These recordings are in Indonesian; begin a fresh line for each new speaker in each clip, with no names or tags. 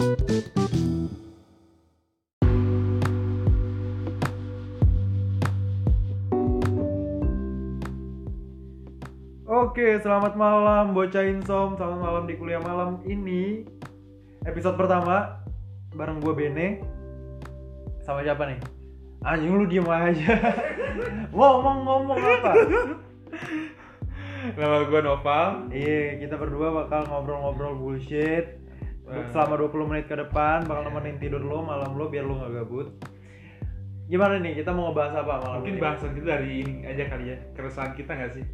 Oke, selamat malam bocah insom, selamat malam di kuliah malam ini Episode pertama bareng gue Bene Sama siapa nih? Anjing lu diem aja Ngomong-ngomong apa?
Nama gue Noval.
Iya, kita berdua bakal ngobrol-ngobrol bullshit
Wah.
Selama 20 menit ke depan bakal nemenin tidur lo, malam lo biar lo gak gabut Gimana nih, kita mau ngebahas apa malam
Mungkin
ini?
bahasan kita dari ini aja kali ya. Keresahan kita nggak sih?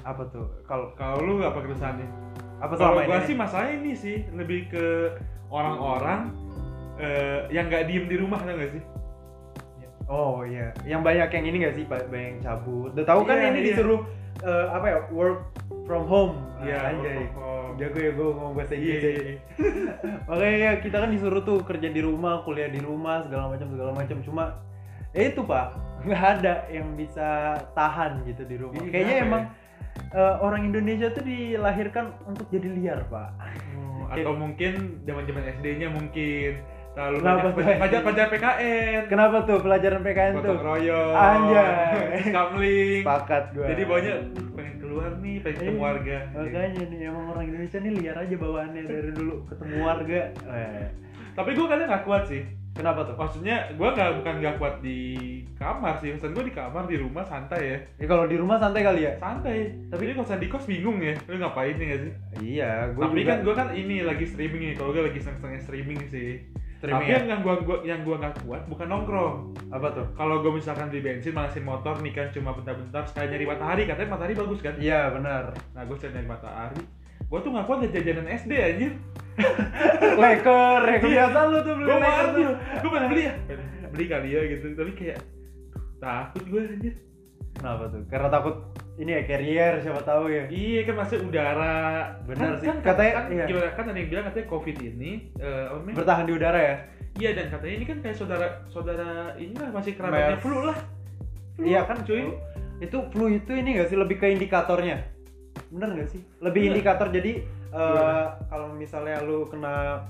Apa tuh? Kalau
Kalau lu apa keresahannya?
apa
Kalau gua
ini?
sih masalah ini sih lebih ke orang-orang eh, yang nggak diem di rumah tau gak sih?
Oh iya, yang banyak yang ini gak sih, Pak? Banyak yang cabut. Udah tahu kan
Iya,
ini
iya.
disuruh eh, apa ya? Work from home. Ah, anjay.
home.
Jago ya gue ngomong bahasa
Iya,
Inggris. ya.
iya.
Makanya ya, kita kan disuruh tuh kerja di rumah, kuliah di rumah, segala macam segala macam. Cuma ya itu pak, nggak ada yang bisa tahan gitu di rumah.
Iya,
Kayaknya emang eh, orang Indonesia tuh dilahirkan untuk jadi liar pak.
Oh, atau mungkin zaman-zaman SD-nya mungkin terlalu
Kenapa
banyak
tuh?
pelajar-pelajar PKN.
Kenapa tuh pelajaran PKN tuh?
Gotong royong.
Anjay.
Skamling.
Sepakat gue.
Jadi banyak pengen keluar nih, pengen ketemu
Iya,
warga.
Makanya nih emang orang Indonesia nih liar aja bawaannya dari dulu ketemu warga. Eh,
Tapi gue kadang nggak kuat sih.
Kenapa tuh?
Maksudnya gue gak, bukan gak kuat di kamar sih. Maksud gue di kamar di rumah santai ya.
Ya kalau di rumah santai kali ya.
Santai. Tapi kosan di kos bingung ya. Lu ngapain nih gak sih?
Iya, gue
Tapi
juga.
kan gue kan ini lagi streaming nih. Kalau gue lagi seneng-seneng streaming sih. Tapi
ya?
yang, gue gua, yang gua gak kuat bukan nongkrong.
apa tuh?
Kalau gue misalkan di bensin manasin motor nih kan cuma bentar-bentar sekali nyari matahari katanya matahari bagus kan.
Iya benar.
Nah sekali nyari matahari. Gue tuh gak kuat jajanan SD anjir.
Leker, ya kebiasaan lu tuh beli
gue mau ambil
tuh.
gue pengen beli ya beli kali ya gitu tapi kayak takut gue anjir
Kenapa tuh? Karena takut ini ya carrier siapa tahu ya.
iya kan masih udara
Benar
Kan-
sih.
kan,
Katanya-
kan,
iya.
gimana kan ada yang bilang katanya covid ini eh, namanya?
Bertahan di udara ya.
iya dan katanya ini kan kayak saudara saudara ini lah masih kerabatnya flu lah Flu,
Iya kan
cuy
flu. Itu flu itu ini gak sih lebih ke indikatornya? Bener gak sih? Lebih
Bener.
indikator jadi eh,
Gimana?
kalau misalnya lu kena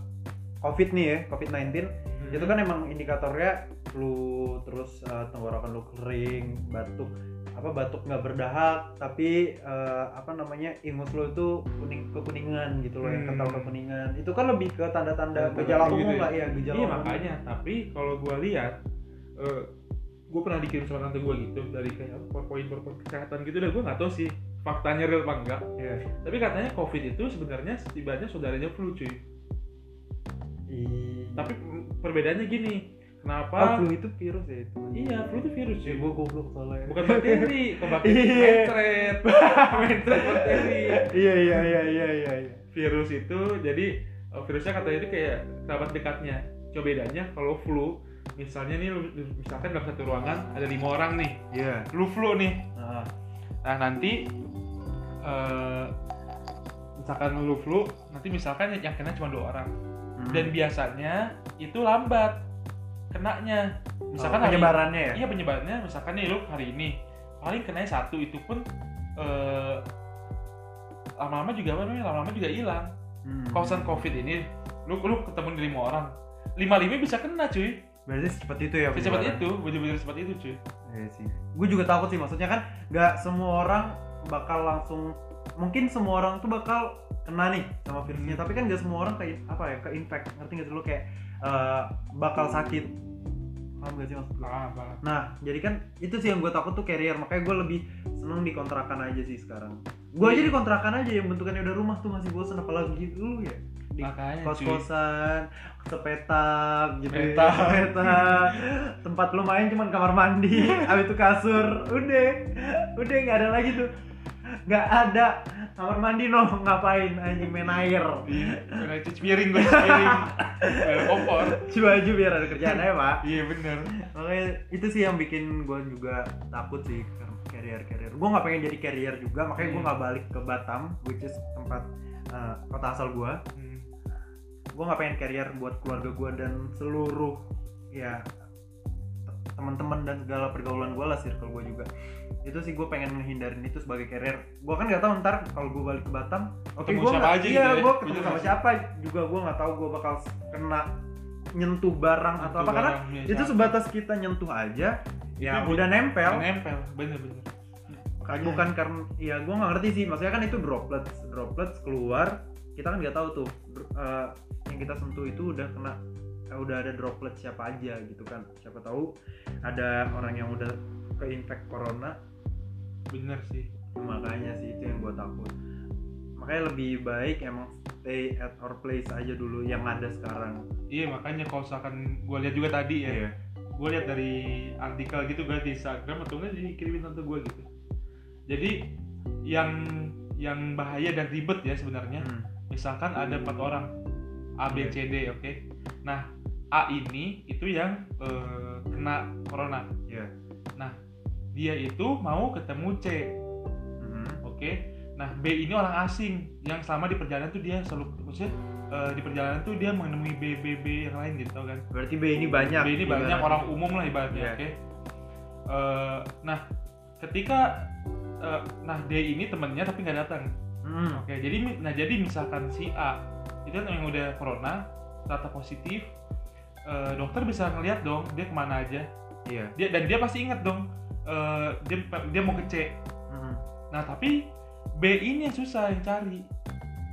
COVID nih ya, COVID-19
Hmm.
itu kan emang indikatornya flu terus eh, tenggorokan lu kering batuk apa batuk nggak berdahak tapi eh, apa namanya ingus lu itu kuning kekuningan gitu loh yang
Hmm.
kental kekuningan itu kan lebih ke tanda-tanda gejala
gitu
umum
ya?
lah ya gejala
iya
umum.
makanya tapi kalau gue lihat eh gue pernah dikirim sama tante gue gitu dari kayak poin poin kesehatan gitu dan gue nggak tahu sih faktanya real apa enggak
Iya.
tapi katanya covid itu sebenarnya setibanya saudaranya flu cuy
Ih.
tapi perbedaannya gini
oh,
kenapa
flu itu virus ya itu.
Iya flu itu virus
ya,
cuy
gue goblok soalnya.
Bukan bakteri kok bakteri
Iya.
mentret mentret bakteri.
Iya iya iya iya iya iya.
virus itu jadi eh, virusnya katanya itu kayak kerabat dekatnya. Coba bedanya kalau flu misalnya nih misalkan dalam satu ruangan ada lima orang nih.
Iya.
Lu flu nih.
Nah,
nah nanti eh, misalkan lu flu nanti misalkan yang kena cuma dua orang
hmm.
dan biasanya itu lambat kenanya. Misalkan
Oh,
hari-
penyebarannya ya?
Iya penyebarannya. Misalkan nih lu hari ini paling kena satu itu pun eh, lama-lama juga apa namanya? Lama-lama juga hilang.
Hmm.
kawasan covid ini lu lu ketemu di lima orang. Lima lima bisa kena cuy.
Berarti secepat itu ya
secepat itu bener-bener secepat itu cuy.
Iya sih. Gue juga takut sih maksudnya kan nggak semua orang bakal langsung mungkin semua orang tuh bakal kena nih sama virusnya
Hmm.
tapi kan nggak semua orang kayak apa ya ke infect ngerti nggak sih lu kayak eh, bakal sakit paham gak sih maksud gue?
ah banget
Nah jadi kan itu sih yang gue takut tuh carrier makanya gue lebih seneng di kontrakan aja sih sekarang. Gue aja di kontrakan aja yang bentukannya udah rumah tuh masih bosan apalagi lu ya di
makanya
kos-kosan, sepetak gitu ya.
Sepetak.
sepetak. tempat lu main cuman kamar mandi habis itu kasur udah udah nggak ada lagi tuh nggak ada. Kamar mandi no. Ngapain? Anjing main air.
Kena cuci piring gue cuci piring. Kompor.
Baju biar ada kerjaan aja pak.
Iya bener.
Makanya itu sih yang bikin gue juga takut sih carrier carrier gue nggak pengen jadi carrier juga makanya gue
Hmm.
nggak balik ke Batam which is tempat uh, kota asal gue
Hmm.
gue nggak pengen carrier buat keluarga gue dan seluruh ya te- teman-teman dan segala pergaulan gue lah circle gue juga itu sih gue pengen ngehindarin itu sebagai carrier gue kan nggak tahu ntar kalau gue balik ke Batam oke
Ketemu
gue nggak iya
gitu ya.
gue ketemu
Bener
sama siapa juga gue nggak tahu gue bakal kena nyentuh barang atau apa
Itu
karena
barang, ya,
itu
siapa.
sebatas kita nyentuh aja ya
Itu
udah nempel.
nempel bener-bener
Kan bukan karena ya gue nggak ngerti sih maksudnya kan itu droplets droplets keluar kita kan nggak tahu tuh eh, yang kita sentuh itu udah kena eh, udah ada droplet siapa aja gitu kan. Siapa tahu ada orang yang udah keinfek corona.
Bener sih.
Makanya sih itu yang gue takut makanya lebih baik emang stay at our place aja dulu yang ada sekarang.
Iya makanya kalau misalkan gue lihat juga tadi ya.
Iya.
gue lihat dari artikel gitu gue di Instagram atau enggak dikirimin tante gue gitu. Jadi yang yang bahaya dan ribet ya sebenarnya
Hmm.
misalkan ada empat orang A B C D oke? Nah A ini itu yang eh, kena corona.
Iya.
nah dia itu mau ketemu C
Mhm.
oke nah B ini orang asing yang selama di perjalanan tuh dia selalu maksudnya eh, di perjalanan tuh dia menemui B B B yang lain gitu kan
berarti B ini banyak
B ini banyak
ibaratnya.
orang umum lah ibaratnya
Iya.
oke Eh, nah ketika eh, nah D ini temennya tapi nggak datang
Hmm.
Oke, jadi mi- nah jadi misalkan si A itu kan yang udah corona, ternyata positif, eh, dokter bisa ngeliat dong dia ke mana aja.
iya
Dia dan dia pasti inget dong eh, dia dia mau ke C.
Mhm.
Nah tapi B ini yang susah yang cari,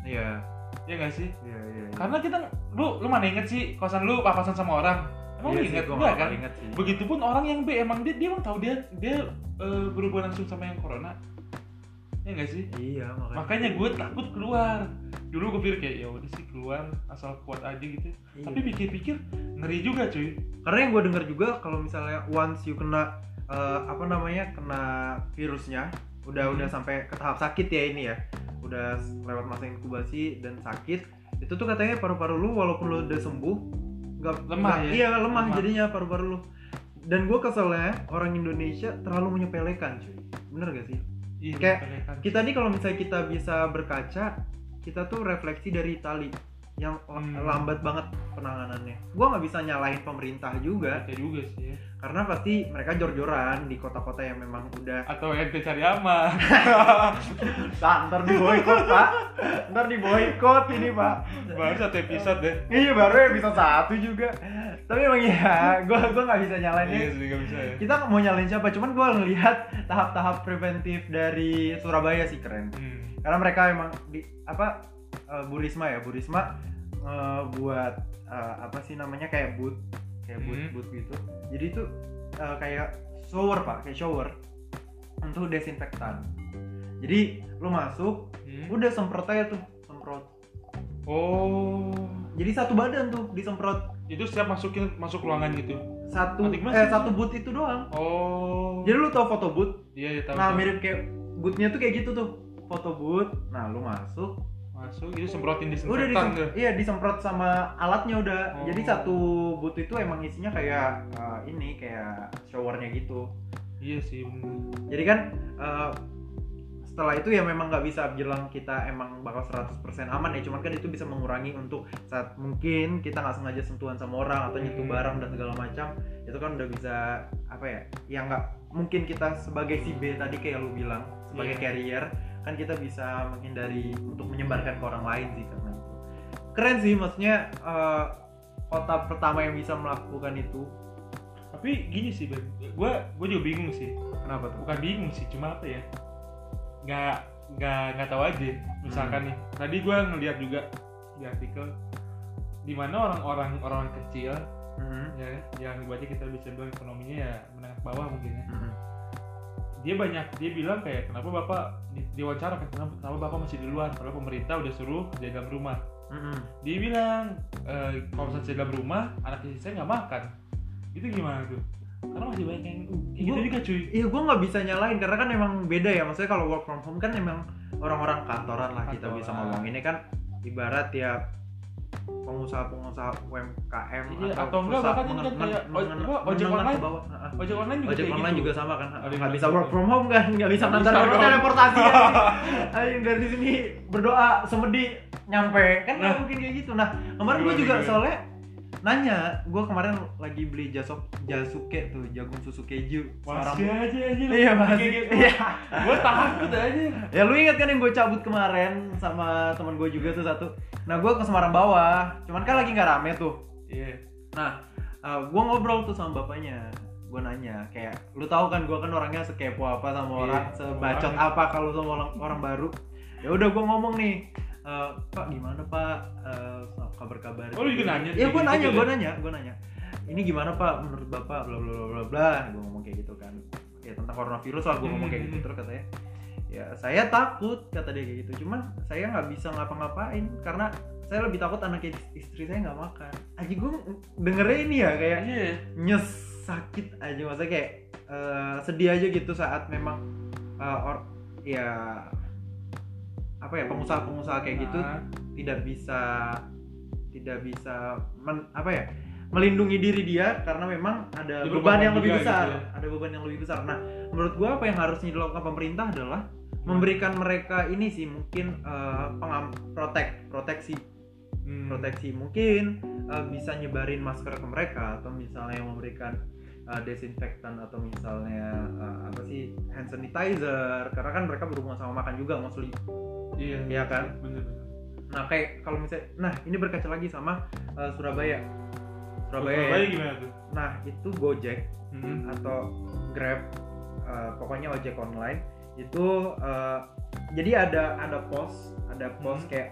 iya
ya nggak sih?
iya iya iya.
Karena kita lu lu mana inget sih kosan lu papasan sama orang? Emang
Iya sih,
inget enggak
nggak
kan?
inget sih.
Begitupun orang yang B emang dia dia emang tahu dia dia eh, berhubungan langsung sama yang corona. Ya nggak sih?
iya makanya
makanya gue takut keluar dulu gue pikir kayak ya udah sih keluar asal kuat aja gitu
Iya.
tapi pikir-pikir ngeri juga cuy
karena yang gue dengar juga kalau misalnya once you kena eh, apa namanya kena virusnya. Udah
Hmm.
udah sampai ke tahap sakit ya ini ya. Udah lewat masa inkubasi dan sakit. Itu tuh katanya paru-paru lu walaupun lu udah sembuh nggak
Lemah
nggak-
ya?
iya lemah,
Lemah.
jadinya paru-paru lu. Dan gue keselnya orang Indonesia terlalu menyepelekan cuy. Bener gak sih?
Iya
Kayak kita nih kalau misalnya kita bisa berkaca kita tuh refleksi dari Itali yang
Hmm.
lambat banget penanganannya. Gua nggak bisa nyalahin pemerintah juga.
Bisa juga sih ya.
karena pasti mereka jor-joran di kota-kota yang memang udah
atau ente cari aman.
Nah, ntar di boykot pak. Ntar di boykot ini pak.
Baru satu episode deh.
Iya baru ya bisa satu juga. Tapi emang ya gua gua nggak bisa nyalain
iya
ya.
sih gak bisa ya.
Kita mau nyalain siapa cuman gua ngelihat tahap-tahap preventif dari Surabaya sih keren.
Hmm.
karena mereka emang di apa eh, Bu Risma ya Bu Risma eh, buat eh, apa sih namanya kayak boot kayak boot
Hmm.
boot gitu. Jadi itu eh, kayak shower pak kayak shower untuk desinfektan. Jadi lu masuk
Hmm.
udah semprot aja tuh semprot.
Oh.
Jadi satu badan tuh disemprot.
Itu setiap masukin masuk ruangan gitu?
Satu eh satu boot itu doang.
Oh.
Jadi lu tau foto boot
iya iya tahu
nah
tahu.
mirip kayak bootnya tuh kayak gitu tuh. Foto boot nah lu masuk
masuk itu semprotin
udah
disinfektan
disem-
tuh
iya disemprot sama alatnya udah
Oh.
jadi satu boot itu emang isinya kayak uh, ini kayak showernya gitu
iya sih bener.
jadi kan uh, setelah itu ya memang nggak bisa bilang kita emang bakal 100% aman ya cuman kan itu bisa mengurangi untuk saat mungkin kita nggak sengaja sentuhan sama orang atau nyentuh
Hmm.
barang dan segala macam itu kan udah bisa apa ya yang nggak mungkin kita sebagai si B tadi kayak lu bilang sebagai
Iya.
carrier kan kita bisa menghindari untuk menyebarkan ke orang lain sih karena itu. Keren sih maksudnya uh, kota pertama yang bisa melakukan itu.
Tapi gini sih Ben gue gue juga bingung sih
kenapa tuh?
Bukan bingung sih cuma apa ya? Nggak nggak nggak tahu aja misalkan nih. Tadi gue ngeliat juga di artikel di mana orang-orang orang kecil
Mhm,
ya yang ibaratnya kita bisa bilang ekonominya ya menengah bawah mungkin ya.
Mhm.
Dia banyak dia bilang kayak kenapa bapak di, diwawancara? Kan kenapa, kenapa bapak masih di luar? Kalau pemerintah udah suruh di dalam rumah.
Mhm.
dia bilang e, kalau misalnya di dalam rumah anak istri saya nggak makan. Itu gimana tuh? Karena masih banyak yang kayak gitu
Gua-
juga cuy.
Iya gue nggak bisa nyalain karena kan emang beda ya. Maksudnya kalau work from home kan emang orang-orang kantoran lah kita bisa
Kantoran.
ngomong ini kan ibarat ya pengusaha-pengusaha UMKM
Iya, atau enggak
susah
bahkan ini kan kayak oj- apa, ojek online. ojek online juga
ojek online
gitu.
juga sama kan nggak bisa work from home kan nggak bisa ngantar orang
dong.
teleportasi ya ayo dari sini berdoa semedi nyampe kan nggak
Nah.
mungkin kayak gitu nah kemarin gue
Gimana,
juga
gimana?
soalnya nanya gue kemarin lagi beli jasok jasuke tuh jagung susu keju
Masih
Seorang-
aja aja.
iya masih
gitu.
iya
Gue takut aja.
ya lu inget kan yang gue cabut kemarin sama teman gue juga tuh satu nah gue ke Semarang bawah cuman kan lagi nggak rame tuh
Iya.
nah gue ngobrol tuh sama bapaknya gue nanya kayak lu tahu kan gue kan orangnya sekepo apa sama
Iya,
orang sebacot
orang.
apa kalau sama orang, orang baru ya udah gue ngomong nih "Eh, pak gimana pak? Eh, kabar kabar
Oh, lu juga nanya
ya
kayak
gue
gitu
nanya
ya?
gue nanya gue nanya. Ini gimana pak? Menurut bapak bla bla bla bla bla. Gue ngomong kayak gitu kan. Ya tentang coronavirus lah gue ngomong kayak gitu
Hmm.
terus katanya. Ya saya takut kata dia kayak gitu. Cuman saya nggak bisa ngapa-ngapain karena saya lebih takut anak istri saya nggak makan. Aja gue dengernya ini ya kayak
Iya.
nyes sakit aja. Maksudnya kayak eh, sedih aja gitu saat memang eh, or ya apa ya pengusaha-pengusaha kayak gitu
Nah,
tidak bisa tidak bisa men- apa ya melindungi diri dia karena memang ada
Dia
beban yang lebih
juga
besar
gitu ya.
ada beban yang lebih besar nah menurut gua apa yang harusnya dilakukan pemerintah adalah memberikan mereka ini sih mungkin eh, pengam protek proteksi
hmm.
proteksi mungkin eh, bisa nyebarin masker ke mereka atau misalnya memberikan eh, desinfektan atau misalnya eh, apa sih hand sanitizer karena kan mereka berhubungan sama makan juga mostly
Iya.
Iya kan?
Bener.
nah kayak kalau misalnya nah ini berkaca lagi sama eh, Surabaya Surabaya, ya.
Surabaya gimana tuh?
nah itu Gojek
Hmm.
atau Grab eh, pokoknya ojek online itu eh, jadi ada ada pos ada pos
Hmm.
kayak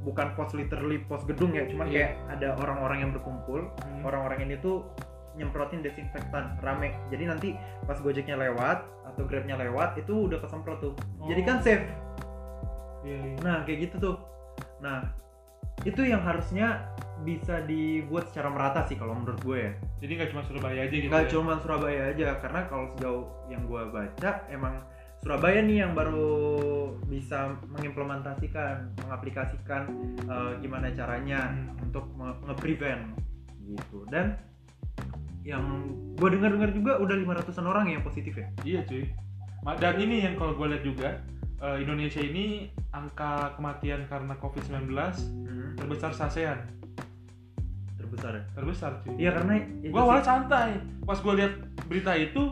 bukan pos literally pos gedung ya cuman
Iya.
kayak ada orang-orang yang berkumpul
Hmm.
orang-orang ini tuh nyemprotin desinfektan rame jadi nanti pas gojeknya lewat atau grabnya lewat itu udah kesemprot tuh jadi kan
Oh.
safe
Iya, iya.
nah kayak gitu tuh nah itu yang harusnya bisa dibuat secara merata sih kalau menurut gue ya
Jadi nggak cuma Surabaya aja gitu.
nggak
ya?
cuma Surabaya aja karena kalau sejauh yang gue baca emang Surabaya nih yang baru bisa mengimplementasikan mengaplikasikan eh, gimana caranya
Hmm.
untuk nge-prevent gitu dan yang gue dengar-dengar juga udah 500an orang yang positif ya
Iya cuy. Dan ini yang kalau gue lihat juga eh, Indonesia ini angka kematian karena COVID-19 terbesar se ASEAN.
terbesar ya
Terbesar cuy.
iya karena
Gue awalnya santai. Pas gue lihat berita itu,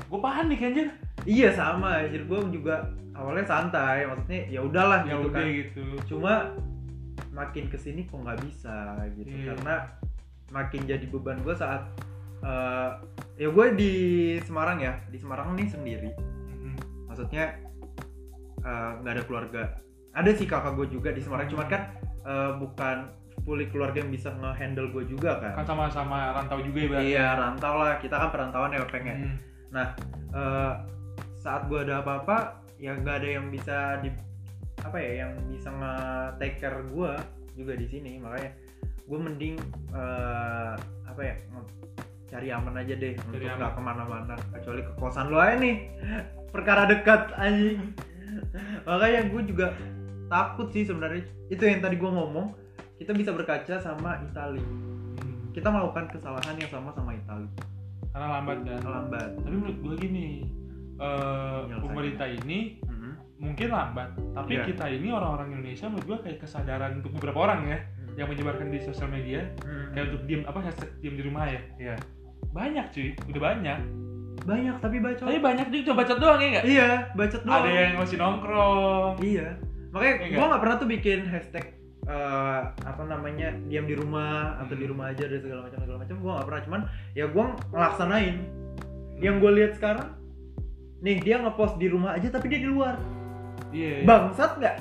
gue panik anjir.
iya sama anjir gue juga awalnya santai maksudnya ya udahlah
Ya
gitu
udah
kan
gitu.
cuma makin ke sini kok nggak bisa gitu
Iya.
karena makin jadi beban gue saat eh, ya gue di Semarang ya. Di Semarang nih sendiri.
Mm.
maksudnya eh, nggak ada keluarga. Ada sih kakak gue juga di Semarang. Cuman kan eh, bukan fully keluarga yang bisa nge-handle gue juga kan.
Kan sama-sama rantau juga ibaratnya.
iya rantau lah. Kita kan perantauan ya pengen
Hmm.
Eh, saat gue ada apa-apa ya nggak ada yang bisa di apa ya yang bisa nge-take care gue juga di sini. Makanya gue mending eh, apa ya cari aman aja deh untuk
aman.
nggak ke mana-mana kecuali ke kosan lo aja nih perkara dekat anjing makanya gue juga takut sih sebenarnya itu yang tadi gue ngomong kita bisa berkaca sama Itali
Hmm.
kita melakukan kesalahan yang sama sama Itali
Karena lambat kan.
lambat
Tapi menurut gue gini, eh,
Penyelesaian.
pemerintah ini
Mhm.
mungkin lambat, tapi
Iya.
kita ini orang-orang Indonesia menurut gue kayak kesadaran untuk beberapa orang ya. Yang menyebarkan di sosial media
Mhm.
kayak untuk diem apa hashtag diem di rumah ya?
Iya.
banyak cuy. Udah banyak.
Banyak tapi bacot.
Tapi banyak juga. Cuma bacot doang ya nggak?
Iya bacot doang.
Ada yang masih nongkrong.
Iya. Makanya
Iya
gua
nggak?
pernah tuh bikin hashtag eh, apa namanya diam di rumah atau
Hmm.
di rumah aja dan segala macam segala macam. Gua nggak pernah. Cuman ya gua ngelaksanain. Yang gue lihat sekarang nih dia ngepost di rumah aja tapi dia di luar
iya iya.
bangsat nggak?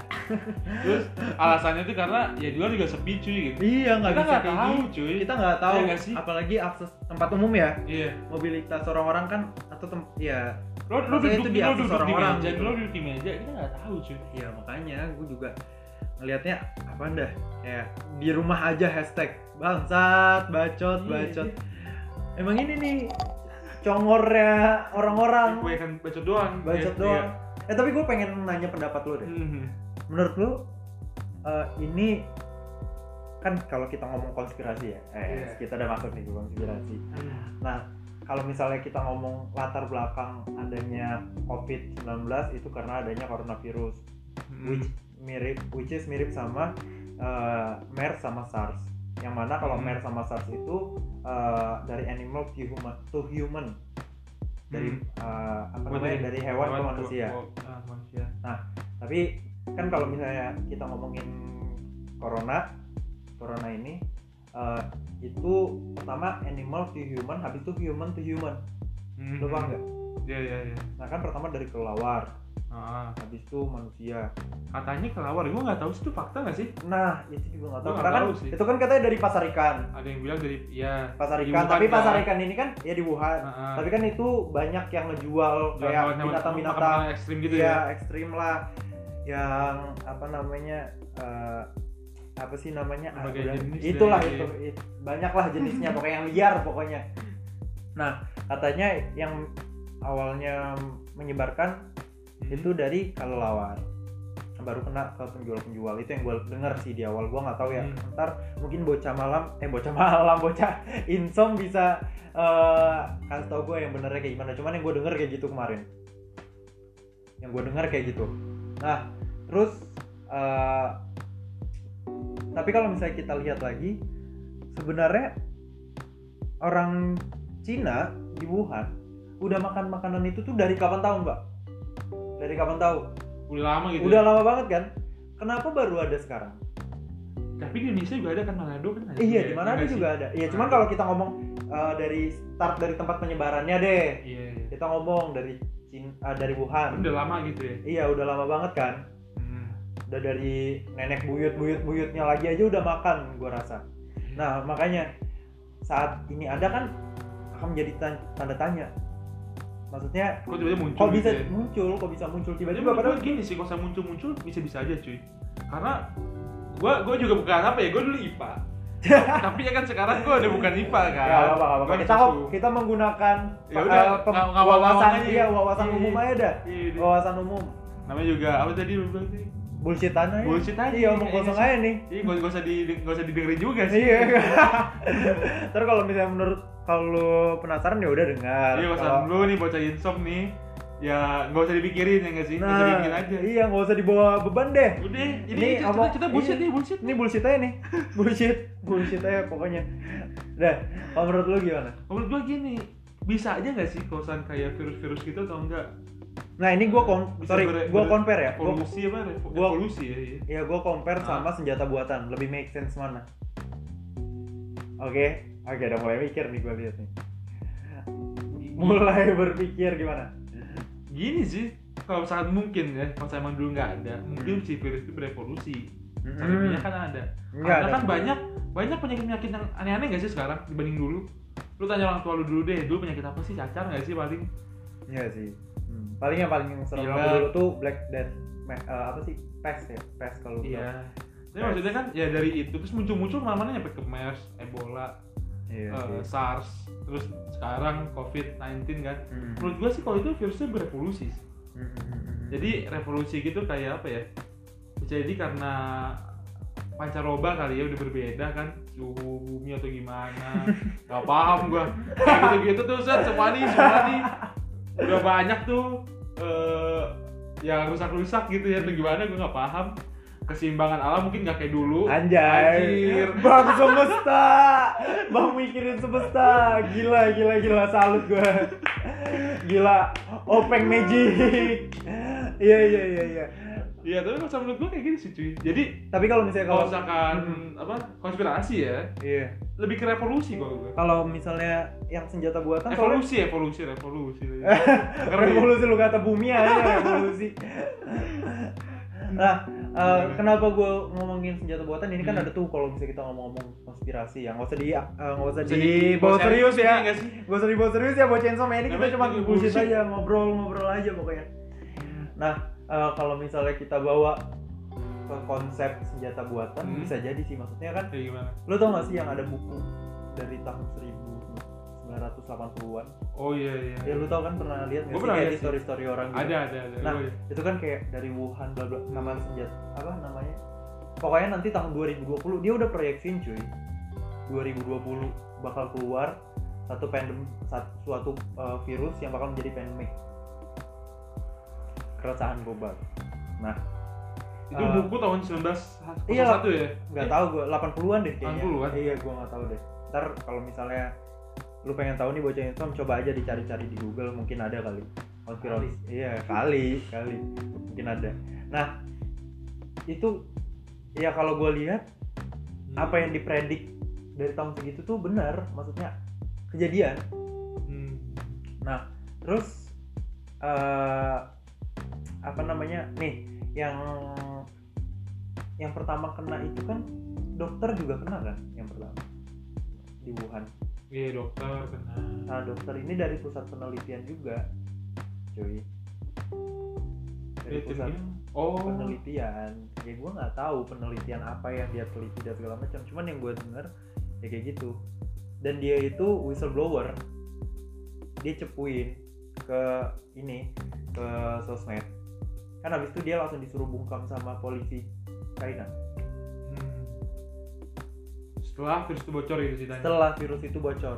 Terus alasannya tuh karena ya di luar juga sepi cuy gitu.
Iya nggak bisa kayak
tahu
gitu.
cuy.
Kita nggak tahu
Iya nggak sih?
apalagi akses tempat umum ya.
Iya.
Mobilitas orang-orang kan atau tem ya
lo lo duduk
itu
di lo duduk di
orang-orang
meja
gitu.
lo duduk di meja kita nggak tahu cuy.
Ya makanya gue juga ngelihatnya apa dah? Kayak di rumah aja hashtag. Bangsat bacot
Iya,
bacot. emang ini nih congornya orang-orang.
Gue kan bacot doang
bacot
Iya,
doang eh tapi gue pengen nanya pendapat lo deh
Mhm.
menurut lo eh, ini kan kalau kita ngomong konspirasi ya eh
Iya.
kita udah masuk nih ke konspirasi
Hmm.
nah kalau misalnya kita ngomong latar belakang adanya COVID-19 itu karena adanya coronavirus
Hmm.
which mirip which is mirip sama uh, MERS sama SARS. yang mana kalau
Hmm.
MERS sama SARS itu eh, dari animal to human to human dari eh, apa
Bukan
namanya dari hewan ke manusia.
oh, ah, manusia.
Tapi kan kalau misalnya kita ngomongin corona corona ini eh, itu pertama animal to human habis itu human to human.
Hmm.
lu paham nggak?
Iya iya iya.
nah kan pertama dari kelelawar
Ah,
habis itu manusia.
Katanya kelawar, gue nggak tahu sih itu fakta nggak sih?
nah itu juga nggak tahu.
Gua
karena kan
sih.
itu kan katanya dari pasar ikan.
Ada yang bilang dari ya
pasar ikan.
Wuhan
tapi
kan.
pasar ikan ini kan ya di Wuhan.
Ah, ah.
tapi kan itu banyak yang ngejual
Jual
kayak binatang-binatang.
ekstrim gitu
Iya,
ya.
ekstrim lah. Yang apa namanya eh, apa sih namanya? Ah, itulah
deh,
itu it- banyak lah jenisnya. Pokoknya yang liar pokoknya. Nah katanya yang awalnya menyebarkan
Hmm.
itu dari kelelawar baru kena ke penjual-penjual. Itu yang gue dengar sih di awal. Gue nggak tahu ya.
Hmm.
ntar mungkin bocah malam eh bocah malam bocah insom bisa eh, kasih tau gue yang benernya kayak gimana. Cuman yang gue denger kayak gitu kemarin. Yang gue dengar kayak gitu. Nah terus eh, tapi kalau misalnya kita lihat lagi sebenarnya orang Cina di Wuhan udah makan makanan itu tuh dari kapan tahun mbak dari kapan tahu
Udah lama gitu.
udah
ya?
lama banget kan kenapa baru ada sekarang
Tapi di Indonesia juga ada kan Manado kan ada.
Iya, di
ya?
mana ada
Iya
juga ada. Iya, cuman
Nah.
kalau kita ngomong uh, dari start dari tempat penyebarannya deh.
Iya. iya.
Kita ngomong dari Cina, uh, dari Wuhan.
Udah lama gitu ya.
Iya, udah lama banget kan.
Hmm.
Udah dari nenek buyut buyut buyutnya lagi aja udah makan, gua rasa. Nah, makanya saat ini ada kan akan menjadi tan- tanda tanya. Maksudnya
Kok tiba-tiba muncul
kok
gitu
bisa
ya?
muncul, kok bisa muncul tiba-tiba padahal
gini sih, kalau saya muncul-muncul bisa-bisa aja cuy Karena gua gua juga bukan apa ya, gua dulu IPA Tapi ya kan sekarang gua udah bukan IPA kan
Ya, apa apa. Kita kok kita menggunakan
Ya
uh,
udah, ngawang-ngawang
wawasan iya, wawasan
Iya.
umum aja dah.
Iya, iya.
Wawasan umum.
Namanya juga, apa tadi bilang sih?
Bullshit aja.
Bullshit aja.
Iya, omong kosong
iya.
aja nih.
Iya, gak, gak usah di gak usah didengerin juga sih
Iya. Terus kalau misalnya menurut kalau lu penasaran ya udah dengar.
Iya,
Kalau-
pesan lu nih bocah insom nih Ya gak usah dipikirin ya gak sih? Gak usah
Nah,
dipikirin aja
iya nggak usah dibawa beban deh.
Udah, ini,
Ini
kita,
omong-
kita bullshit
iya.
nih, bullshit
Ini bullshit aja nih. bullshit, bullshit aja pokoknya. Dah, kalau menurut lu gimana?
Menurut gua gini, bisa aja gak sih kosan kayak virus-virus gitu atau enggak?
Nah, ini gua kon sorry, gua
bere-
compare ya. Gua,
Evolusi apa? Revo-
gua-
evolusi ya, iya
ya gua compare
Ah.
sama senjata buatan. Lebih make sense mana? Oke, oke udah mulai mikir nih gua lihat nih. Mulai berpikir gimana?
Gini sih, kalau sangat mungkin ya, kalau saya emang dulu nggak ada, mungkin si virus itu berevolusi. Selebihnya kan ada.
Enggak ada.
kan banyak banyak penyakit-penyakit yang aneh-aneh gak sih sekarang dibanding dulu? Lu tanya orang tua lu dulu deh, dulu penyakit apa sih? Cacar gak sih paling?
Iya sih. Hmm. Paling yang paling serem
Gila.
aku dulu tuh Black Death. Eh, apa sih? Pest ya, pest kalau.
Iya. Tapi maksudnya kan ya dari itu terus muncul-muncul mana-mana nyampe ke MERS, Ebola,
Iya.
eh,
sih.
SARS, terus sekarang COVID-19 kan.
Hmm.
Menurut gua sih kalau itu virusnya berevolusi. sih.
Hmm, hmm, hmm, hmm.
Jadi revolusi gitu kayak apa ya? Bisa jadi karena pancaroba kali ya udah berbeda kan suhu bumi atau gimana gak paham gua kayak gitu-gitu tuh set semua nih semua nih udah banyak tuh eh yang rusak-rusak gitu ya atau gimana gua nggak paham keseimbangan alam mungkin nggak kayak dulu
Anjay.
Anjir.
Bang semesta. Bang mikirin semesta. Gila, gila, gila. Salut gue. Gila. Openg magic. Iya, iya, iya, iya.
Iya tapi kalau menurut gua kayak gitu sih cuy. Jadi
Tapi kalau misalnya
kalau misalkan
Hmm.
apa konspirasi ya
Iya.
lebih ke revolusi kalau gua.
Kalau misalnya yang senjata buatan soalnya
evolusi evolusi revolusi.
Revolusi lu kata bumi aja revolusi. Nah, eh, kenapa gue ngomongin senjata buatan? Ini kan
Hmm.
ada tuh kalau misalnya kita ngomong-ngomong konspirasi ya. Nggak usah di eh, nggak usah
Bisa
dibawa
dibawa
serius ya.
nggak
usah dibawa serius ya bocah sama ini. Kita cuma bullshit. aja ngobrol-ngobrol aja pokoknya. Nah eh, kalau misalnya kita bawa ke konsep senjata buatan
Hmm.
bisa jadi sih. Maksudnya kan
kayak gimana?
lo tau gak sih yang ada buku dari tahun 1980-an
oh iya iya
ya lu tau kan pernah lihat nggak
Gua
sih kayak
sih.
story-story orang gitu?
Ada ada ada.
Nah,
Oh, iya.
itu kan kayak dari Wuhan bla bla nama senjata apa namanya? Pokoknya nanti tahun 2020 dia udah proyeksiin cuy. 2020 bakal keluar satu pandem satu suatu uh, virus yang bakal menjadi pandemik keresahan global nah
Itu
Eh,
buku tahun 1901
iya,
ya?
nggak tahu gue 80-an deh kayaknya.
80-an?
iya gue nggak tahu deh. Ntar kalau misalnya lu pengen tahu nih bocah Tom coba aja dicari-cari di Google mungkin ada kali. Konspirasi iya kali kali. Mungkin ada. Nah itu ya kalau gue lihat
Hmm.
apa yang dipredik dari tahun segitu tuh benar. Maksudnya kejadian.
Hmm.
Nah, terus eh apa namanya? Nih, yang yang pertama kena itu kan dokter juga kena kan yang pertama di Wuhan.
Iya dokter kena.
Nah, dokter ini dari pusat penelitian juga, cuy. Dari
Itu
pusat?
Oh.
penelitian. Ya gue nggak tahu penelitian apa yang dia teliti dan segala macam. Cuman yang gue denger ya kayak gitu. Dan dia itu whistleblower. Dia cepuin ke ini ke sosmed. Kan habis itu dia langsung disuruh bungkam sama polisi China.
Hmm. Setelah virus itu bocor itu ceritanya.
Setelah virus itu bocor,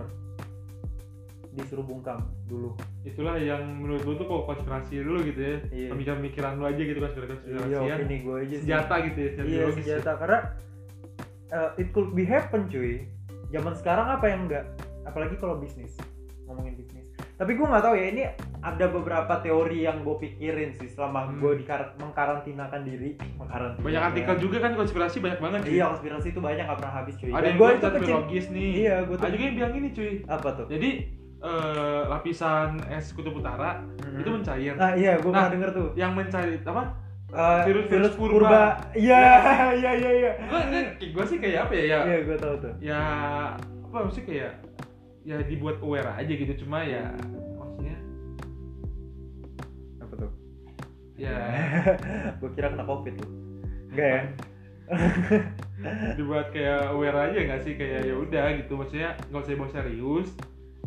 disuruh bungkam dulu.
Itulah yang menurut lu tuh kok konspirasi dulu gitu ya.
Iya.
Pemikiran-pemikiran lu aja gitu konspirasi
Iya,
konspirasian.
ini gue aja sih.
Senjata gitu ya,
Iya
ya.
senjata karena uh, it could be happen cuy. Zaman sekarang apa yang enggak? Apalagi kalau bisnis ngomongin bisnis. Tapi gue nggak tahu ya ini ada beberapa teori yang gue pikirin sih selama
Hmm.
gue di mengkarantinakan diri. Mengkarantina.
Banyak artikel juga kan konspirasi banyak banget cuy.
Iya konspirasi itu banyak nggak pernah habis cuy.
Ada
Dan
yang
gue itu kecil.
biologis nih.
Iya gue tuh.
Ada juga yang bilang ini cuy.
Apa tuh?
Jadi eh, lapisan es kutub utara
Mhm.
itu mencair.
Nah iya gue
Nah,
pernah denger tuh.
Yang mencair apa?
Uh,
virus-
virus,
virus
purba.
purba.
Iya iya iya iya.
Gue sih kayak apa ya? Ya,
Iya gue tahu tuh.
ya apa sih kayak ya dibuat aware aja gitu cuma ya ya
gue kira kena covid tuh. Enggak ya?
dibuat kayak aware aja nggak sih kayak ya udah gitu maksudnya nggak usah dibawa serius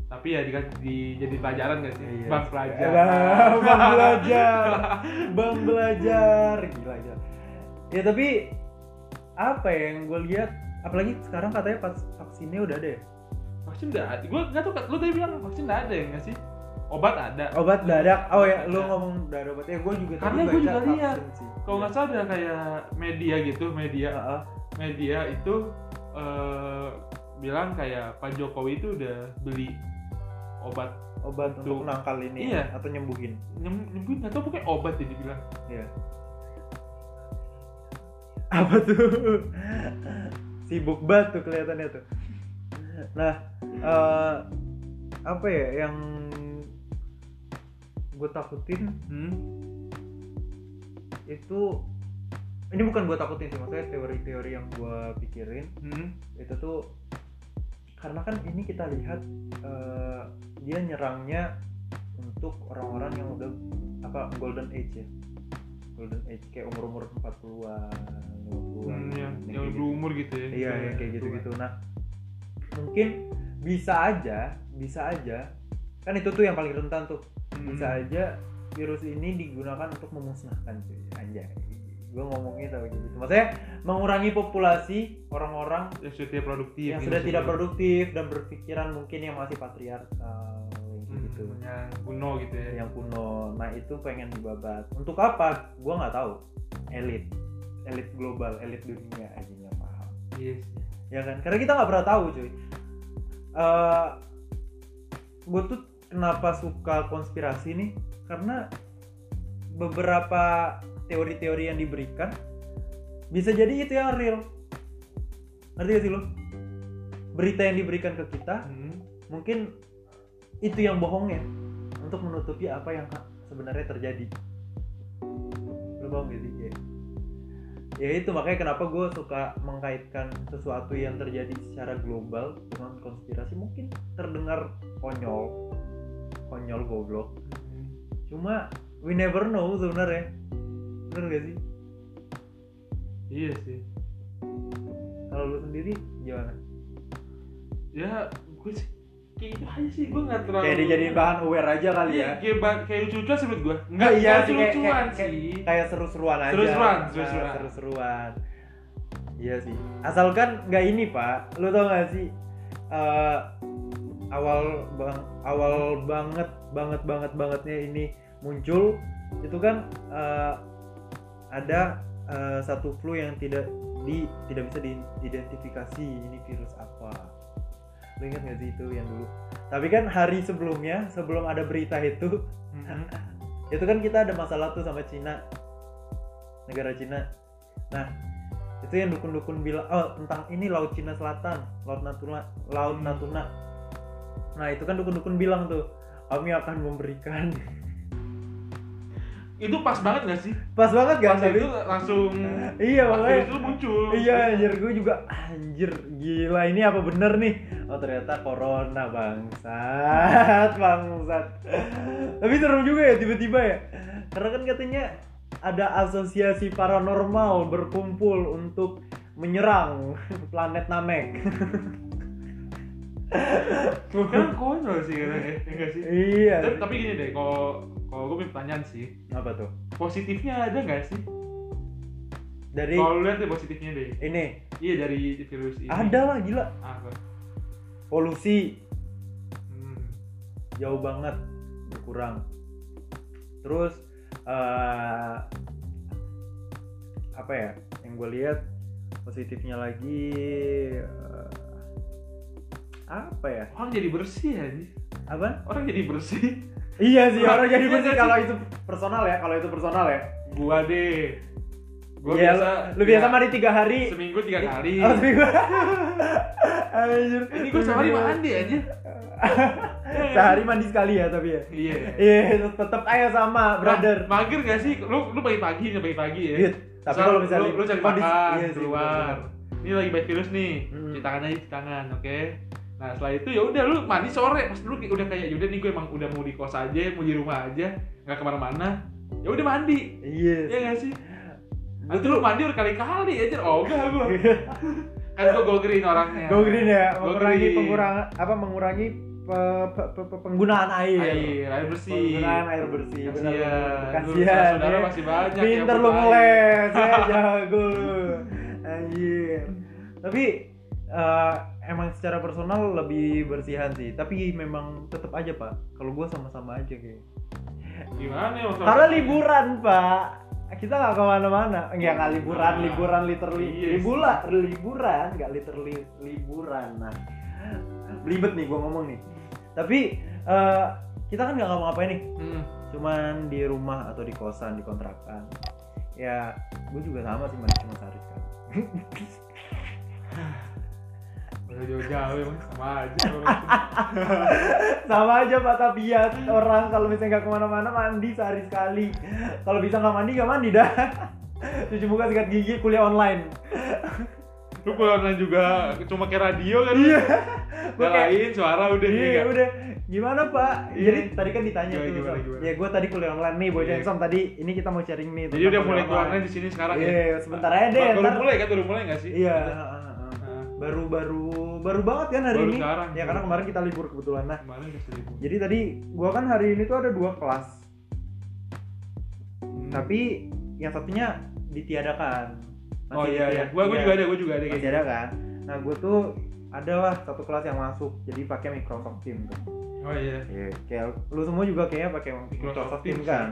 tapi ya di, di jadi pelajaran nggak sih
Iya.
bang pelajar
Bang, bang belajar. Bang belajar. Gila aja. Ya tapi apa ya yang gue lihat apalagi sekarang katanya pas vaksinnya udah ada ya
vaksin udah ada gue nggak tahu lu tadi bilang vaksin udah ada ya nggak sih obat ada
obat ada oh ya lu ngomong ada obat ya gue juga
Karena
baca
juga lihat. kalau nggak salah ada kayak media gitu media media itu eh, bilang kayak Pak Jokowi itu udah beli obat
obat untuk nangkal ini
Iya.
atau nyembuhin
nyem- nyembuhin nggak tahu pokoknya obat ya dibilang
Iya. Apa tuh? Sibuk banget tuh kelihatannya tuh. Nah, eh, apa ya yang gue takutin
hmm?
itu ini bukan gue takutin sih maksudnya teori-teori yang gue pikirin
Hmm?
itu tuh karena kan ini kita lihat eh, dia nyerangnya untuk orang-orang yang udah apa golden age ya golden age kayak umur-umur 40-an 50-an
Hmm, yang,
kayak
yang
gitu.
berumur gitu ya
iya yang kayak gitu-gitu nah mungkin bisa aja bisa aja kan itu tuh yang paling rentan tuh.
Hmm.
bisa aja virus ini digunakan untuk memusnahkan cuy. Anjay. Gue ngomongnya tapi gitu maksudnya mengurangi populasi orang-orang
yang sudah tidak produktif
yang
gitu
sudah tidak produktif dan berpikiran mungkin yang masih patriarkal
Hmm,
gitu
yang kuno gitu ya.
Yang kuno. Nah itu pengen dibabat. Untuk apa? Gua nggak tahu. Elit. Elit global elit dunia. Aja nggak paham.
Iya sih.
Ya kan? Karena kita nggak pernah tahu cuy. Eh gue tuh kenapa suka konspirasi nih? Karena beberapa teori-teori yang diberikan bisa jadi itu yang real. Ngerti gak sih lo? Berita yang diberikan ke kita
Hmm.
mungkin itu yang bohongnya untuk menutupi apa yang sebenarnya terjadi. Lo paham gak sih? Ya, ya itu makanya kenapa gue suka mengkaitkan sesuatu yang terjadi secara global dengan konspirasi. Mungkin terdengar konyol konyol goblok.
Hmm.
cuma we never know sebenarnya. Bener gak sih?
Iya sih.
Kalau lu sendiri gimana?
Ya gue sih kayak itu aja sih. Gue nggak terlalu
kayak dijadiin bahan aware aja kali
Iya,
ya.
kayak, lucu-lucuan sih menurut gue
Nggak,
Enggak,
iya sih, kayak-
sih.
kayak seru-seruan aja.
Seru-seruan,
Nah,
seru-seruan.
seru-seruan. Iya sih. Asalkan nggak ini pak. Lu tau gak sih? Eh, awal bang awal banget banget banget bangetnya ini muncul itu kan eh, ada eh, satu flu yang tidak di tidak bisa diidentifikasi ini virus apa. Lu ingat nggak sih itu yang dulu? Tapi kan hari sebelumnya sebelum ada berita itu
Mm-mm.
itu kan kita ada masalah tuh sama Cina. Negara Cina. Nah itu yang dukun-dukun bilang oh tentang ini laut Cina Selatan laut Natuna laut
Hmm.
Natuna nah itu kan dukun-dukun bilang tuh kami akan memberikan.
Itu pas banget gak sih?
Pas banget
pas
kan tapi
itu langsung
iya
pas
makanya
itu muncul.
Iya anjir gue juga anjir gila ini apa bener nih? Oh ternyata corona bangsat bangsat. Tapi serem juga ya tiba-tiba ya. Karena kan katanya ada asosiasi paranormal berkumpul untuk menyerang planet Namek
kan konyol sih katanya ya nggak sih?
Iya.
Tapi, tapi gini deh kalau kalau gue punya pertanyaan sih.
Apa tuh?
Positifnya ada nggak sih?
Dari
kalau lihat deh positifnya deh.
Ini.
Iya dari virus ini.
Ada lah gila.
Apa?
Polusi.
Hmm.
jauh banget berkurang. Terus eh, apa ya? Yang gue lihat positifnya lagi eh, apa ya?
Orang jadi bersih ya
apa?
Orang jadi bersih.
Iya sih orang jadi
Iya
bersih kalau itu personal ya kalau itu personal ya.
Gua deh. Gua
Iya,
biasa
lu, lu biasa mandi tiga hari.
seminggu tiga kali.
Oh, seminggu. Anjir.
ini gua sehari mandi aja
sehari mandi sekali ya tapi ya?
Iya.
Iya tetap aja sama brother.
Nah, mager gak sih? Lu lu pagi-pagi nggak pagi-pagi ya?
Iya, tapi
Misal
kalau misalnya
lu, lu cari
kondisi-
makan
iya sih,
keluar. ini lagi baik virus nih.
Hmm.
cuci tangan aja cuci tangan oke nah setelah itu ya udah lu mandi sore pas lu udah kayak yaudah nih gue emang udah mau di kos aja mau di rumah aja nggak ke mana-mana ya udah mandi
iya
Iya gak sih? Nanti lu mandi berkali-kali aja, oh enggak gua Kan gua go green orangnya
Go green ya,
Go
mengurangi
green.
pengurangan apa mengurangi pe- pe- pe- pe- penggunaan air.
Air, air bersih
Penggunaan air bersih. benar, Kasihan.
saudara
ya.
masih banyak
Pinter lu ngeles, ya jago. Anjir. Tapi eh, emang secara personal lebih bersihan sih, tapi memang tetap aja, Pak. Kalau gua sama-sama aja kayak.
Gimana ya?
Karena liburan, Pak. Kita nggak ke mana-mana. Enggak nggak liburan,
Nah,
liburan literally.
iya sih.
Liburan, nggak literally liburan. Nah, belibet nih gua ngomong nih. Tapi eh, kita kan nggak ngapa-ngapain nih.
hmm.
Cuman di rumah atau di kosan, di kontrakan. Ya, gue juga sama sih mas cuma sehari sekali.
Udah jauh-jauh emang sama aja
sama aja Pak tabiat orang kalau misalnya nggak ke mana-mana mandi sehari sekali. Kalau bisa nggak mandi nggak mandi dah. Cuci muka sikat gigi kuliah online.
Lu pulang online juga cuma kayak radio kan
Iya.
Nyalain suara udah
Iya
nih
udah gimana pak?
Iya.
Jadi tadi kan ditanya
Gimana,
tuh,
gimana, gimana?
ya gue tadi kuliah online nih, bocah
Iya.
Som tadi ini kita mau sharing nih.
Jadi udah mulai
kuliah online.
di sini sekarang ya
Iya, sebentar aja deh.
Baru
ntar-
mulai kan, baru mulai gak sih?
Iya, baru baru baru banget kan hari
Baru
ini.
sekarang.
Ya karena kemarin kita libur kebetulan nah.
Kemarin udah seribu
Jadi tadi gua kan hari ini tuh ada dua kelas,
Hmm.
tapi yang satunya ditiadakan.
Oh
Masih
iya iya,
ditiada-
gua gua
iya,
juga ada, gua juga ada
masih
gitu.
ada kan. Nah gue tuh adalah satu kelas yang masuk, jadi pakai Microsoft Teams tuh.
Oh iya.
Iya, kayak lu semua juga kayaknya pakai
Microsoft
Microsoft Teams kan.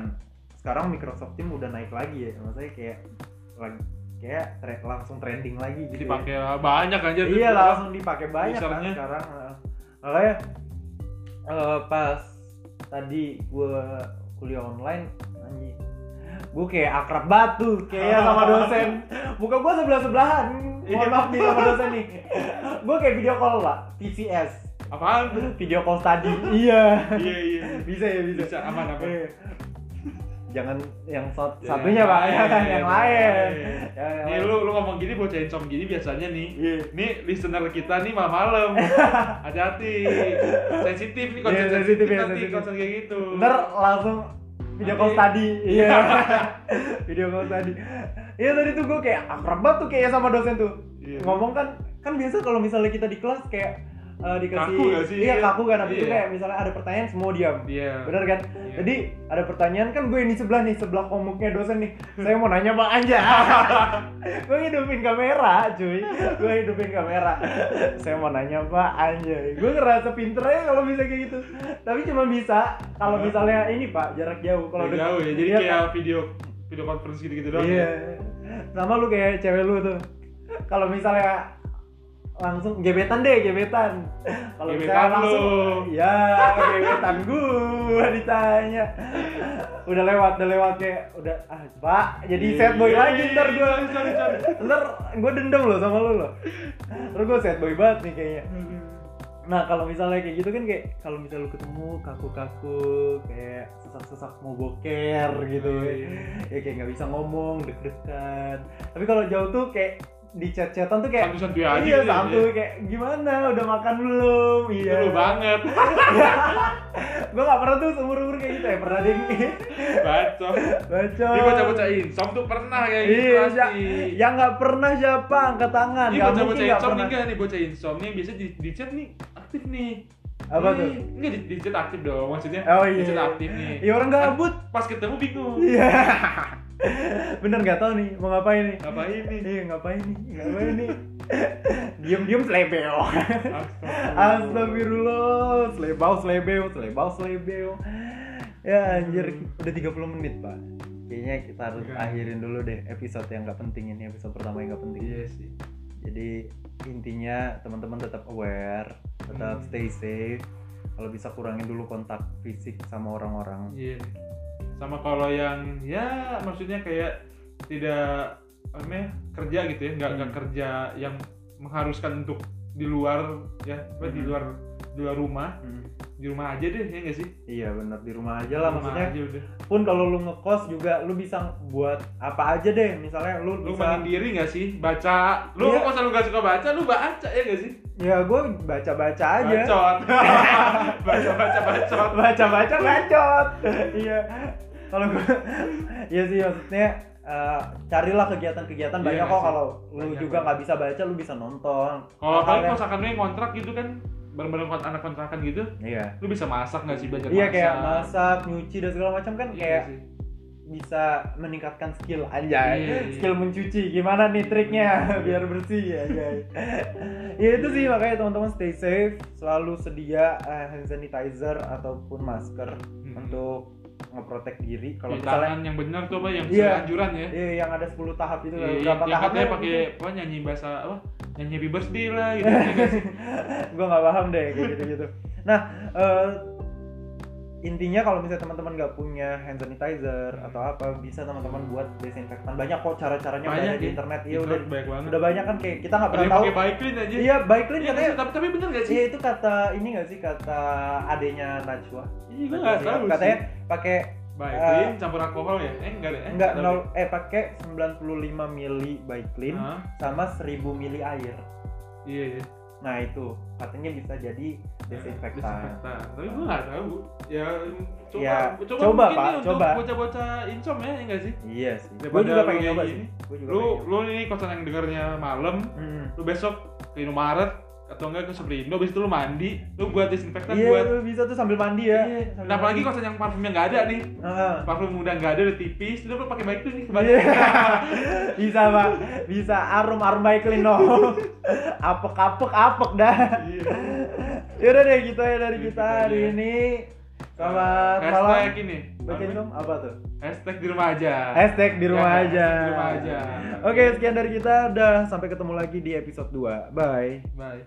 Sekarang Microsoft Teams udah naik lagi ya, maksudnya kayak lagi kayak tre- langsung trending lagi gitu.
Jadi
ya.
pakai banyak aja tuh.
Iya langsung dipakai banyak kan sekarang. Makanya eh, pas tadi gue kuliah online anjing gue kayak akrab batu kayak sama dosen muka gue sebelah sebelahan mohon maaf nih sama dosen nih gue kayak video call pak TCS
Apaan
video call study iya
Iya iya.
bisa ya bisa,
Bisa aman aman.
Jangan yang sat-
Ya,
satunya pak
lain,
yang, yang lain
Nih lu lu ngomong gini bocah som gini biasanya nih.
Iya.
Nih listener kita nih malam-malam. Hati-hati. Sensitif nih konsen
Iya,
sensitif
sensitif ya,
nanti konsen kayak gitu.
ntar langsung video call tadi iya video call tadi iya tadi tuh gue kayak akrab banget tuh kayak sama dosen tuh
Iya.
ngomong kan kan biasa kalau misalnya kita di kelas kayak eh, dikasih
Kaku gak sih?
iya kaku kan habis itu
Iya.
kayak misalnya ada pertanyaan semua diam
Iya.
bener kan
Iya.
jadi ada pertanyaan kan gue ini sebelah nih sebelah komuknya dosen nih saya mau nanya pak Anja gue hidupin kamera cuy gue hidupin kamera saya mau nanya pak Anja gue ngerasa pinter ya kalau bisa kayak gitu tapi cuma bisa kalau misalnya ini pak jarak jauh kalau
jauh ya. Jadi
iya,
kayak video video conference gitu-gitu doang.
Iya.
ya.
Sama lu kayak cewek lu tuh. Kalau misalnya langsung gebetan deh, gebetan. Kalau
Gebetan
misalnya langsung
lu.
ya gebetan gua ditanya. Udah lewat, udah lewat kayak udah ah, Pak, jadi
Iya.
sad boy lagi ntar gua.
Sorry, sorry.
Ntar gua dendam loh sama lu loh. Ntar gua sad boy banget nih kayaknya. Nah kalau misalnya kayak gitu kan kayak kalau misalnya lu ketemu kaku-kaku kayak sesak-sesak mau boker gitu
Iya.
ya kayak nggak bisa ngomong deg-degan tapi kalau jauh tuh kayak di chat-chatan tuh kayak
Santuy-santuy aja
iya
gitu ya.
santuy kayak gimana udah makan belum iya
lu banget.
gue nggak pernah tuh seumur umur kayak gitu ya pernah ding
Baca.
baca
Ini bocah-bocah insom tuh pernah kayak gitu
iya
pasti.
ya- yang nggak pernah siapa angkat tangan
Ini
mungkin nggak
insom nih enggak nih bocah insom nih biasa di, di chat nih aktif nih.
Apa tuh?
Enggak di, di chat aktif dong maksudnya.
Oh,
Di
iya.
chat aktif nih.
Iya, orang gabut.
Pas ketemu bingung.
iya bener nggak tahu nih mau ngapain nih
Ngapain nih?
iya ngapain nih ngapain nih diem diem selebeo
Astagfirullah.
Selebau, selebeu, selebau, selebeu. Ya anjir, udah 30 menit pak. Kayaknya kita harus
Oke.
akhirin dulu deh episode yang nggak penting ini, episode pertama yang nggak penting.
Iya sih.
Jadi intinya teman-teman tetap aware, tetap
Hmm.
stay safe. Kalau bisa kurangin dulu kontak fisik sama orang-orang.
Iya. Sama kalau yang ya maksudnya kayak tidak apa namanya kerja gitu ya, nggak nggak
Hmm.
kerja yang mengharuskan untuk di luar ya, apa, di
Hmm.
luar di luar rumah,
Hmm.
di rumah aja deh ya nggak sih?
Iya bener di rumah aja lah
Di rumah
maksudnya.
aja udah.
Pun kalau lu ngekos juga lu bisa buat apa aja deh. Misalnya lu,
Lu
bisa
mandiri nggak sih? Baca. Lu
Iya.
kalau lu gak suka baca, lu baca ya nggak sih?
ya gue baca-baca aja.
Bacot. baca baca bacot.
baca baca bacot iya kalau gue iya sih maksudnya eh, carilah kegiatan-kegiatan
Iya
banyak kok. kalau lu
Banyak
juga nggak bisa baca lu bisa nonton.
Kalau apalagi
yang-
lu yang kontrak gitu kan, bareng-bareng kont- anak kontrakan gitu,
iya.
lu bisa masak nggak sih belajar
iya
masak?
kayak masak? nyuci dan segala macam kan
Iya
kayak
sih.
bisa meningkatkan skill. Aja
Iya, iya.
skill mencuci. Gimana nih triknya? Biar bersih aja ya itu sih makanya teman-teman stay safe. Selalu sedia eh, hand sanitizer ataupun masker
Hmm.
untuk ngeprotek diri kalau
Cuci
misalnya
yang benar tuh apa yang
Iya.
sesuai anjuran ya.
Iya, yang ada 10 tahap itu
Iya,
berapa
yang
tahapnya?
pakai apa nyanyi bahasa apa? Nyanyi happy birthday lah gitu. ya nggak sih?
gue nggak paham deh kayak gitu-gitu. Nah, eh, intinya kalau misalnya teman-teman nggak punya hand sanitizer atau apa, bisa teman-teman buat desinfektan. Banyak kok cara-caranya
Banyak
ada di
ya.
internet. Iya udah
banyak banget.
udah banyak kan kayak kita nggak pernah tahu.
clean aja.
Iya, Baiklin
Iya,
katanya.
tapi tapi bener gak sih?
Iya itu kata ini nggak sih kata adenya Najwa?
Iya, gue nggak tahu.
Katanya pakai eh,
clean campur alkohol ya? Eh enggak deh. Eh,
enggak
tahu
nol eh pakai 95 mili Baiklin
Hah?
sama 1000 mili air.
Iya, iya.
Nah itu katanya bisa jadi desinfektan.
Desinfektan. Tapi gue nggak tahu. Ya coba
Ya,
coba,
coba,
mungkin
Pak,
nih untuk
coba.
bocah-bocah insom ya, ya nggak sih?
Iya sih. Gue juga
lu
pengen nyoba sih. Juga
Lu
pengen
lu nih kosan yang dengarnya malam.
Hmm.
lu besok ke Indomaret atau enggak ke Superindo, habis itu lu mandi, lu buat desinfektan
Iya,
buat
lu bisa tuh sambil mandi ya.
Iya.
Sambil
Nah, apalagi kosan yang parfumnya nggak ada nih.
Ah.
Parfum udah nggak ada, udah tipis, lu pakai baik tuh nih
Iya.
kebanyakan.
bisa pak, bisa arum arum Baiklin no. apek apek apek dah.
Iya.
Yaudah deh gitu ya dari
Gitu
kita
aja.
hari ini. Selamat malam.
Hashtag ini.
Bacain dong apa tuh?
Hashtag di rumah aja.
Hashtag di rumah
Ya,
aja.
hashtag di rumah aja.
Oke, sekian dari kita. Udah sampai ketemu lagi di episode 2. Bye.
Bye.